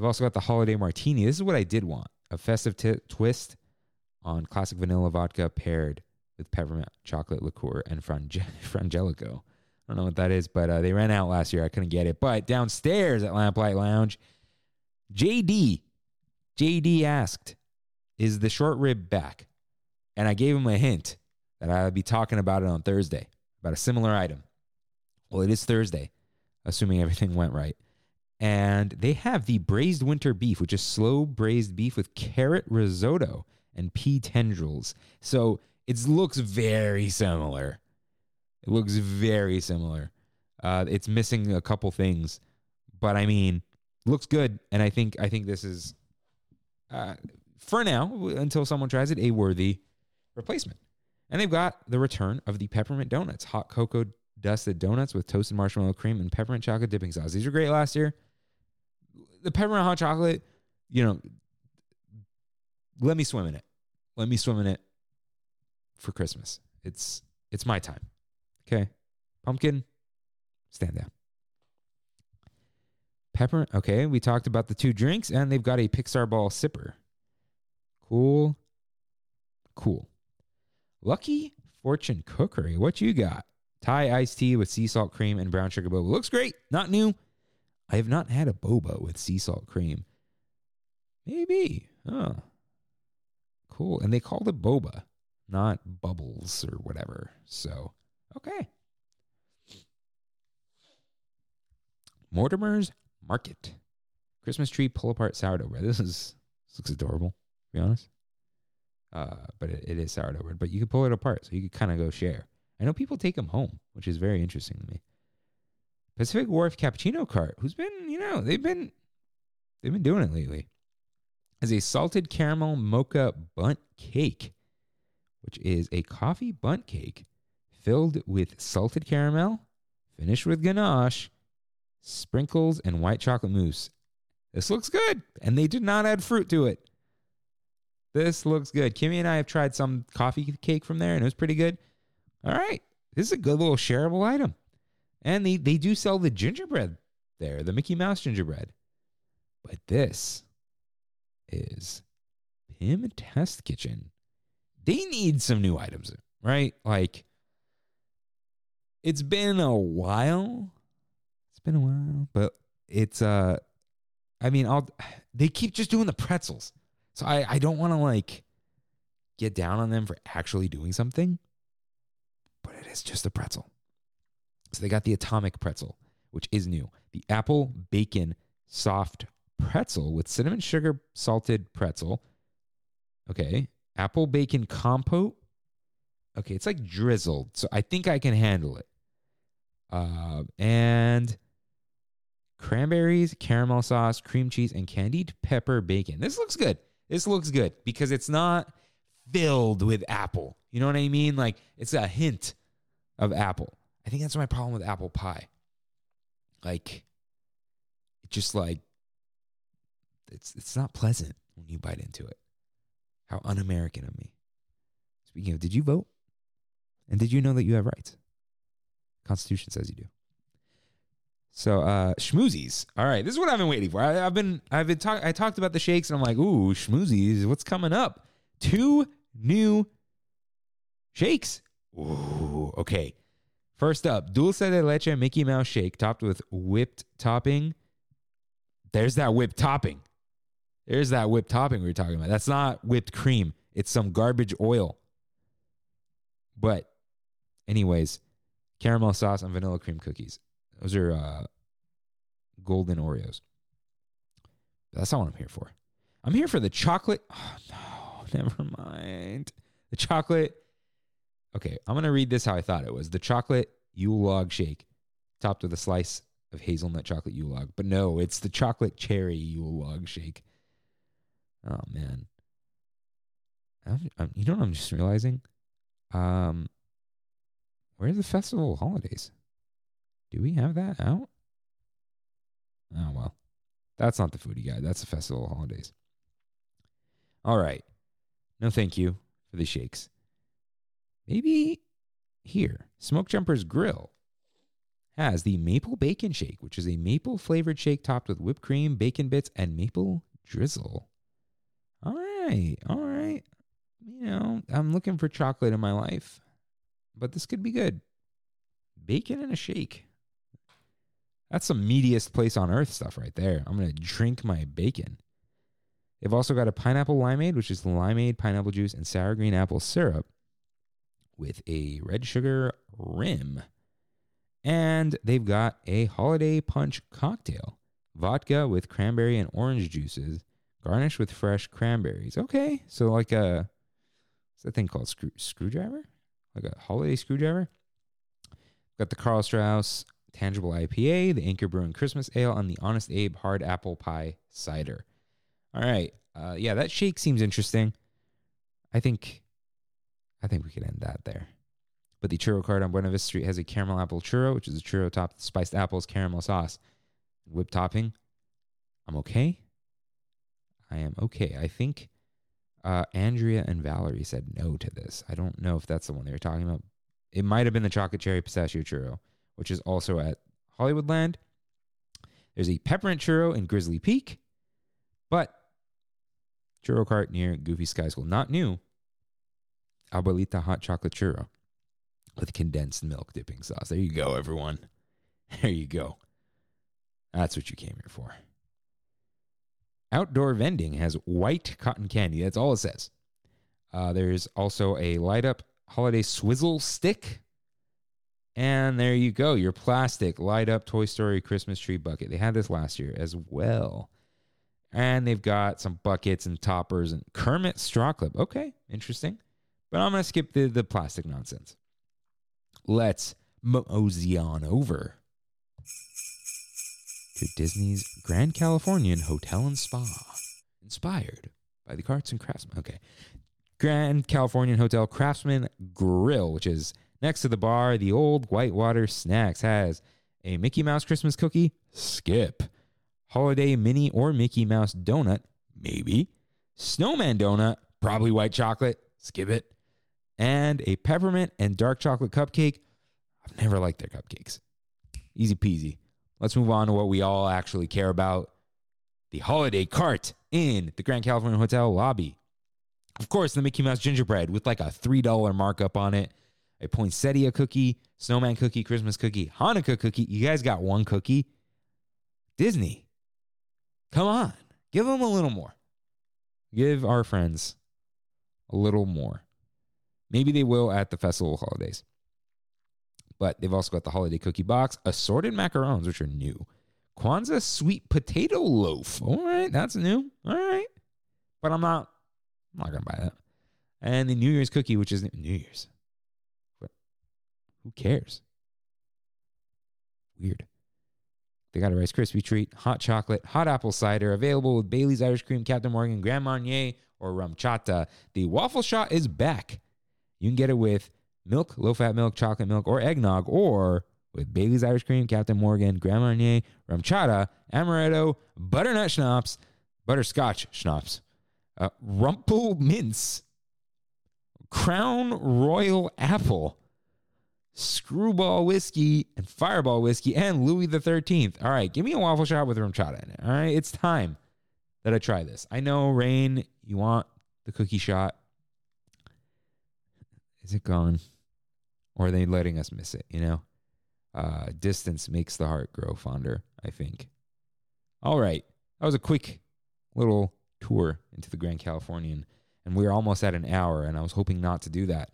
You've also got the holiday martini. This is what I did want a festive t- twist on classic vanilla vodka paired with peppermint chocolate liqueur and frange- (laughs) frangelico. I don't know what that is, but uh, they ran out last year. I couldn't get it. But downstairs at Lamplight Lounge, JD, JD asked, "Is the short rib back?" And I gave him a hint that I would be talking about it on Thursday about a similar item. Well, it is Thursday, assuming everything went right. And they have the braised winter beef, which is slow braised beef with carrot risotto and pea tendrils. So it looks very similar. It looks very similar. Uh, it's missing a couple things, but I mean, looks good. And I think I think this is, uh, for now, until someone tries it, a worthy replacement. And they've got the return of the peppermint donuts, hot cocoa dusted donuts with toasted marshmallow cream and peppermint chocolate dipping sauce. These were great last year. The peppermint hot chocolate, you know, let me swim in it. Let me swim in it for Christmas. It's it's my time. Okay. Pumpkin, stand down. Peppermint. Okay, we talked about the two drinks, and they've got a Pixar ball sipper. Cool. Cool. Lucky Fortune Cookery. What you got? Thai iced tea with sea salt cream and brown sugar boba. Looks great. Not new. I have not had a boba with sea salt cream. Maybe. Oh. Cool. And they called it boba, not bubbles or whatever. So, okay. Mortimer's Market. Christmas tree pull apart sourdough bread. (laughs) This is this looks adorable, to be honest. Uh, but it, it is sourdough bread. But you can pull it apart, so you could kind of go share. I know people take them home, which is very interesting to me. Pacific Wharf Cappuccino Cart, who's been, you know, they've been they've been doing it lately. Is a salted caramel mocha bundt cake, which is a coffee bundt cake filled with salted caramel, finished with ganache, sprinkles, and white chocolate mousse. This looks good, and they did not add fruit to it. This looks good. Kimmy and I have tried some coffee cake from there, and it was pretty good. All right, this is a good little shareable item, and they they do sell the gingerbread there, the Mickey Mouse gingerbread. But this is Pym Test Kitchen. They need some new items, right? Like it's been a while. It's been a while, but it's uh I mean, I'll they keep just doing the pretzels. So I, I don't want to like get down on them for actually doing something, but it is just a pretzel. So they got the atomic pretzel, which is new. The apple bacon soft pretzel with cinnamon sugar salted pretzel. Okay. Apple bacon compote. Okay. It's like drizzled. So I think I can handle it. Uh, and cranberries, caramel sauce, cream cheese, and candied pepper bacon. This looks good. This looks good because it's not filled with apple. You know what I mean? Like it's a hint of apple. I think that's my problem with apple pie. Like, it just like it's it's not pleasant when you bite into it. How un-American of me. Speaking of, did you vote? And did you know that you have rights? Constitution says you do. So uh schmoozies. All right, this is what I've been waiting for. I, have been I've been talk I talked about the shakes and I'm like, ooh, schmoozies, what's coming up? Two new shakes. Ooh, okay. First up, dulce de leche Mickey Mouse shake topped with whipped topping. There's that whipped topping. There's that whipped topping we were talking about. That's not whipped cream. It's some garbage oil. But, anyways, caramel sauce and vanilla cream cookies. Those are uh, golden Oreos. That's not what I'm here for. I'm here for the chocolate. (sighs) Oh, no, (laughs) never mind. The chocolate Okay, I'm going to read this how I thought it was. The chocolate Yule log shake topped with a slice of hazelnut chocolate Yule log. But no, it's the chocolate cherry Yule log shake. Oh, man. I'm, I'm, you know what I'm just realizing? Um, Where's the festival holidays? Do we have that out? Oh, well. That's not the foodie guy. That's the festival holidays. All right. No, thank you for the shakes. Maybe here, Smoke Jumper's Grill has the maple bacon shake, which is a maple flavored shake topped with whipped cream, bacon bits, and maple drizzle. All right, all right. You know, I'm looking for chocolate in my life, but this could be good. Bacon and a shake. That's some meatiest place on earth stuff right there. I'm to drink my bacon. They've also got a pineapple limeade, which is limeade, pineapple juice, and sour green apple syrup with a red sugar rim. And they've got a holiday punch cocktail vodka with cranberry and orange juices, garnished with fresh cranberries. Okay, so like a what's that thing called screw, screwdriver? Like a holiday screwdriver. Got the Karl Strauss Tangible IPA, the Anchor Brewing Christmas Ale, and the Honest Abe Hard Apple Pie Cider. All right, uh, yeah, that shake seems interesting. I think I think we could end that there. But the churro cart on Buena Vista Street has a caramel apple churro, which is a churro topped with spiced apples, caramel sauce, whipped topping. I'm okay. I am okay. I think uh, Andrea and Valerie said no to this. I don't know if that's the one they were talking about. It might have been the chocolate cherry pistachio churro, which is also at Hollywoodland. There's a peppermint churro in Grizzly Peak, but churro cart near Goofy Sky School. Not new, Abuelita hot chocolate churro with condensed milk dipping sauce. There you go, everyone. (laughs) There you go. That's what you came here for. Outdoor vending has white cotton candy. That's all it says. Uh, there's also a light up holiday swizzle stick. And there you go, your plastic light up Toy Story Christmas tree bucket. They had this last year as well. And they've got some buckets and toppers and Kermit straw clip. Okay, interesting. But I'm going to skip the, the plastic nonsense. Let's mosey on over to Disney's Grand Californian Hotel and Spa, inspired by the Arts and Craftsman. Okay. Grand Californian Hotel Craftsman Grill, which is next to the bar. The old Whitewater Snacks has a Mickey Mouse Christmas cookie, skip. Holiday mini or Mickey Mouse donut, maybe. Snowman donut, probably white chocolate, skip it and a peppermint and dark chocolate cupcake. I've never liked their cupcakes. Easy peasy. Let's move on to what we all actually care about the holiday cart in the Grand California Hotel lobby. Of course, the Mickey Mouse gingerbread with like a $3 markup on it, a poinsettia cookie, snowman cookie, Christmas cookie, Hanukkah cookie. You guys got one cookie? Disney. Come on. Give them a little more. Give our friends a little more. Maybe they will at the festival holidays. But they've also got the holiday cookie box, assorted macarons, which are new. Kwanzaa sweet potato loaf. All right, that's new. All right. But I'm not I'm not gonna buy that. And the New Year's cookie, which is New Year's. But who cares? Weird. They got a Rice Krispie treat, hot chocolate, hot apple cider, available with Bailey's Irish Cream, Captain Morgan, Grand Marnier, or Rum Chata. The waffle shot is back. You can get it with milk, low fat milk, chocolate milk, or eggnog, or with Bailey's Irish Cream, Captain Morgan, Grand Marnier, RumChata, Amaretto, Butternut Schnapps, Butterscotch Schnapps, uh, Rumple Minze, Crown Royal Apple, Screwball Whiskey, and Fireball Whiskey, and Louis the 13th. All right, give me a waffle shot with RumChata in it. All right, it's time that I try this. I know, Rain, you want the cookie shot. Is it gone? Or are they letting us miss it, you know? Uh, distance makes the heart grow fonder, I think. All right. That was a quick little tour into the Grand Californian. And we are almost at an hour, and I was hoping not to do that.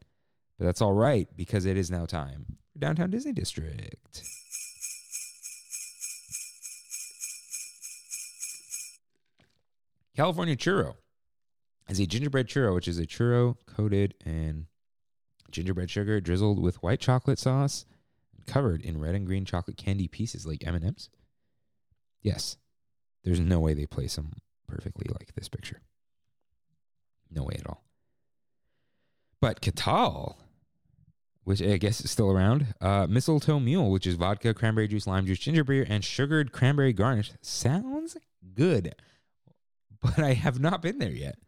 But that's all right because it is now time for Downtown Disney District. California Churro is a gingerbread churro, which is a churro coated in gingerbread sugar drizzled with white chocolate sauce and covered in red and green chocolate candy pieces like M&Ms. Yes, there's no way they place them perfectly like this picture. No way at all. But Catal, which I guess is still around, uh, Mistletoe Mule, which is vodka, cranberry juice, lime juice, ginger beer, and sugared cranberry garnish, sounds good. But I have not been there yet.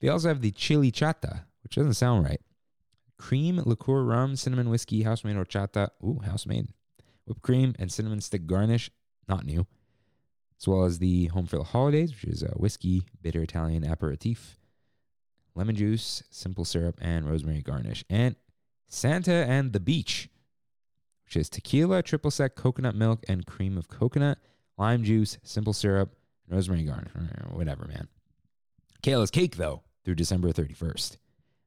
They also have the chili chata, which doesn't sound right. Cream, liqueur, rum, cinnamon whiskey, house made horchata. Ooh, house made. Whipped cream and cinnamon stick garnish, not new. As well as the home for the holidays, which is a whiskey, bitter Italian aperitif, lemon juice, simple syrup, and rosemary garnish. And Santa and the Beach, which is tequila, triple sec, coconut milk, and cream of coconut, lime juice, simple syrup, rosemary garnish. Whatever, man. Kayla's cake, though, through December 31st,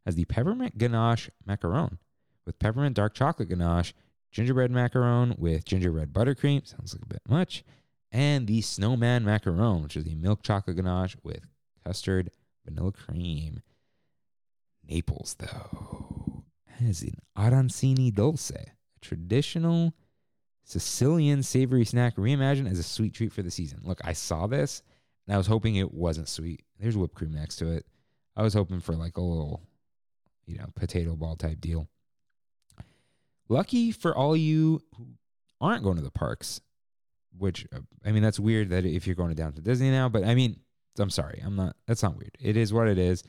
has the peppermint ganache macaron with peppermint dark chocolate ganache, gingerbread macaron with gingerbread buttercream. Sounds like a bit much. And the snowman macaron, which is the milk chocolate ganache with custard vanilla cream. Naples, though, has an arancini dulce, a traditional Sicilian savory snack reimagined as a sweet treat for the season. Look, I saw this and I was hoping it wasn't sweet. There's whipped cream next to it. I was hoping for like a little, you know, potato ball type deal. Lucky for all you who aren't going to the parks, which uh, I mean, that's weird that if you're going down to Disney now, but I mean, I'm sorry, I'm not, that's not weird. It is what it is.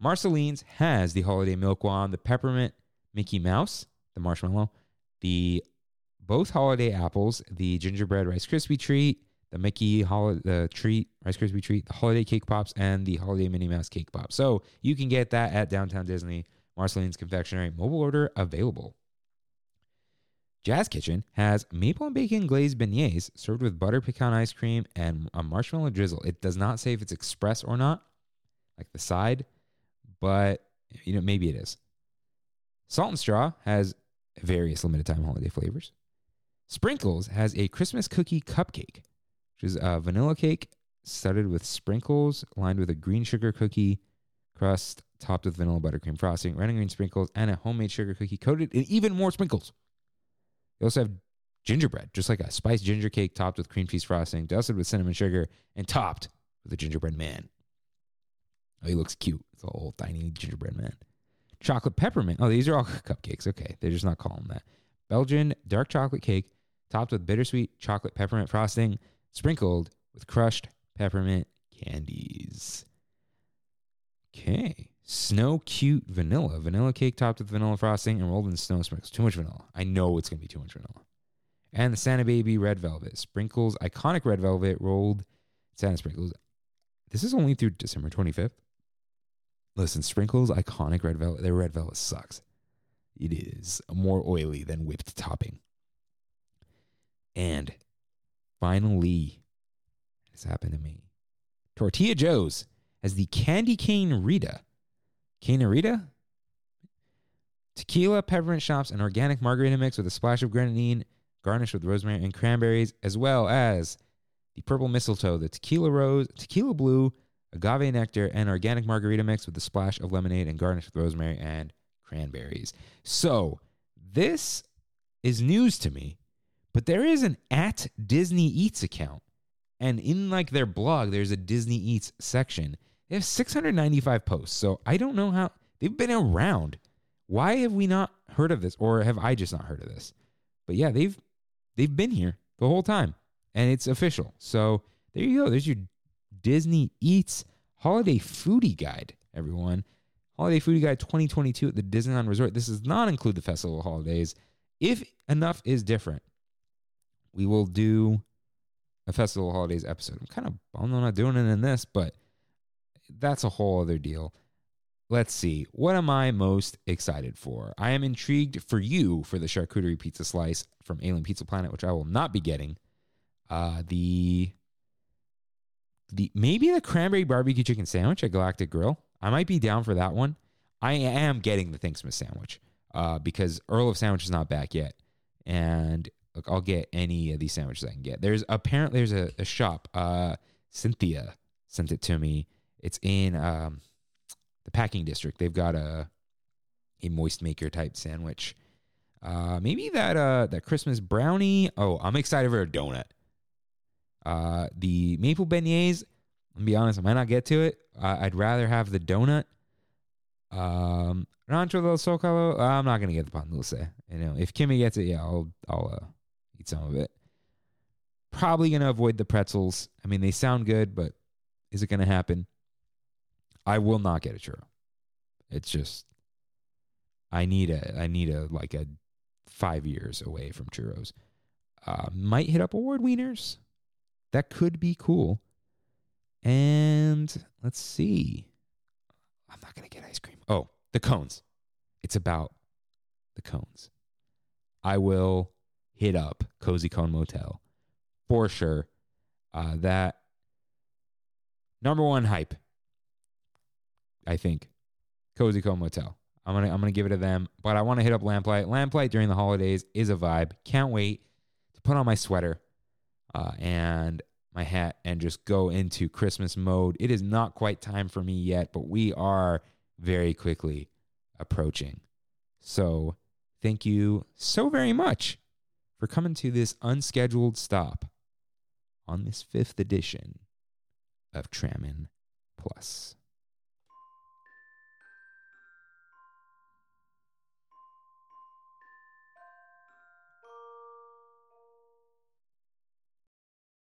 Marceline's has the holiday milk wand, the peppermint Mickey Mouse, the marshmallow, the both holiday apples, the gingerbread Rice Krispie treat, the Mickey holiday the treat, Rice Krispie treat, the holiday cake pops, and the holiday Minnie Mouse cake pop. So you can get that at Downtown Disney, Marceline's Confectionery, mobile order available. Jazz Kitchen has maple and bacon glazed beignets served with butter pecan ice cream and a marshmallow drizzle. It does not say if it's express or not, like the side, but you know maybe it is. Salt and Straw has various limited time holiday flavors. Sprinkles has a Christmas cookie cupcake, which is a vanilla cake studded with sprinkles, lined with a green sugar cookie crust, topped with vanilla buttercream frosting, red and green sprinkles, and a homemade sugar cookie coated in even more sprinkles. They also have gingerbread, just like a spiced ginger cake topped with cream cheese frosting, dusted with cinnamon sugar, and topped with a gingerbread man. Oh, he looks cute. It's a whole tiny gingerbread man. Chocolate peppermint. Oh, these are all (laughs) cupcakes. Okay, they're just not calling that. Belgian dark chocolate cake topped with bittersweet chocolate peppermint frosting, sprinkled with crushed peppermint candies. Okay. Snow cute vanilla. Vanilla cake topped with vanilla frosting and rolled in snow sprinkles. Too much vanilla. I know it's going to be too much vanilla. And the Santa Baby red velvet. Sprinkles, iconic red velvet rolled Santa sprinkles. This is only through December 25th. Listen, sprinkles, iconic red velvet. Their red velvet sucks. It is more oily than whipped topping. And finally, this happened to me. Tortilla Joe's has the Candy Cane Rita. Cane Rita? Tequila, peppermint schnapps, and organic margarita mix with a splash of grenadine, garnished with rosemary and cranberries, as well as the purple mistletoe, the tequila rose, tequila blue, agave nectar, and organic margarita mix with a splash of lemonade and garnished with rosemary and cranberries. So, this is news to me, but there is an at Disney Eats account. And in like their blog, there's a Disney Eats section. They have 695 posts. So I don't know how they've been around. Why have we not heard of this? Or have I just not heard of this? But yeah, they've they've been here the whole time. And it's official. So there you go. There's your Disney Eats Holiday Foodie Guide, everyone. Holiday Foodie Guide 2022 at the Disneyland Resort. This does not include the festival holidays. If enough is different, we will do a festival holidays episode. I'm kind of bummed I'm not doing it in this, but that's a whole other deal. Let's see. What am I most excited for? I am intrigued for you for the charcuterie pizza slice from Alien Pizza Planet, which I will not be getting. Uh, the the maybe the cranberry barbecue chicken sandwich at Galactic Grill. I might be down for that one. I am getting the Thanksmas sandwich uh, because Earl of Sandwich is not back yet, and look, I'll get any of these sandwiches I can get. There's apparently there's a, a shop. Uh, Cynthia sent it to me. It's in um, the packing district. They've got a a moist maker type sandwich. Uh, maybe that uh that Christmas brownie. Oh, I'm excited for a donut. Uh, the maple beignets. I'll be honest, I might not get to it. Uh, I'd rather have the donut. Um, Rancho del Zocalo. I'm not gonna get the pan dulce. You know, if Kimmy gets it, yeah, I'll I'll uh, eat some of it. Probably gonna avoid the pretzels. I mean, they sound good, but is it gonna happen? I will not get a churro. It's just I need a I need a like a five years away from churros. Uh, might hit up award wieners. That could be cool. And let's see. I'm not gonna get ice cream. Oh, the cones. It's about the cones. I will hit up Cozy Cone Motel for sure. Uh, that number one hype, I think, Cozy Cone Motel. I'm gonna I'm gonna give it to them, but I want to hit up Lamplight. Lamplight during the holidays is a vibe. Can't wait to put on my sweater uh, and my hat and just go into Christmas mode. It is not quite time for me yet, but we are very quickly approaching. So thank you so very much for coming to this unscheduled stop on this fifth edition of Trammin Plus.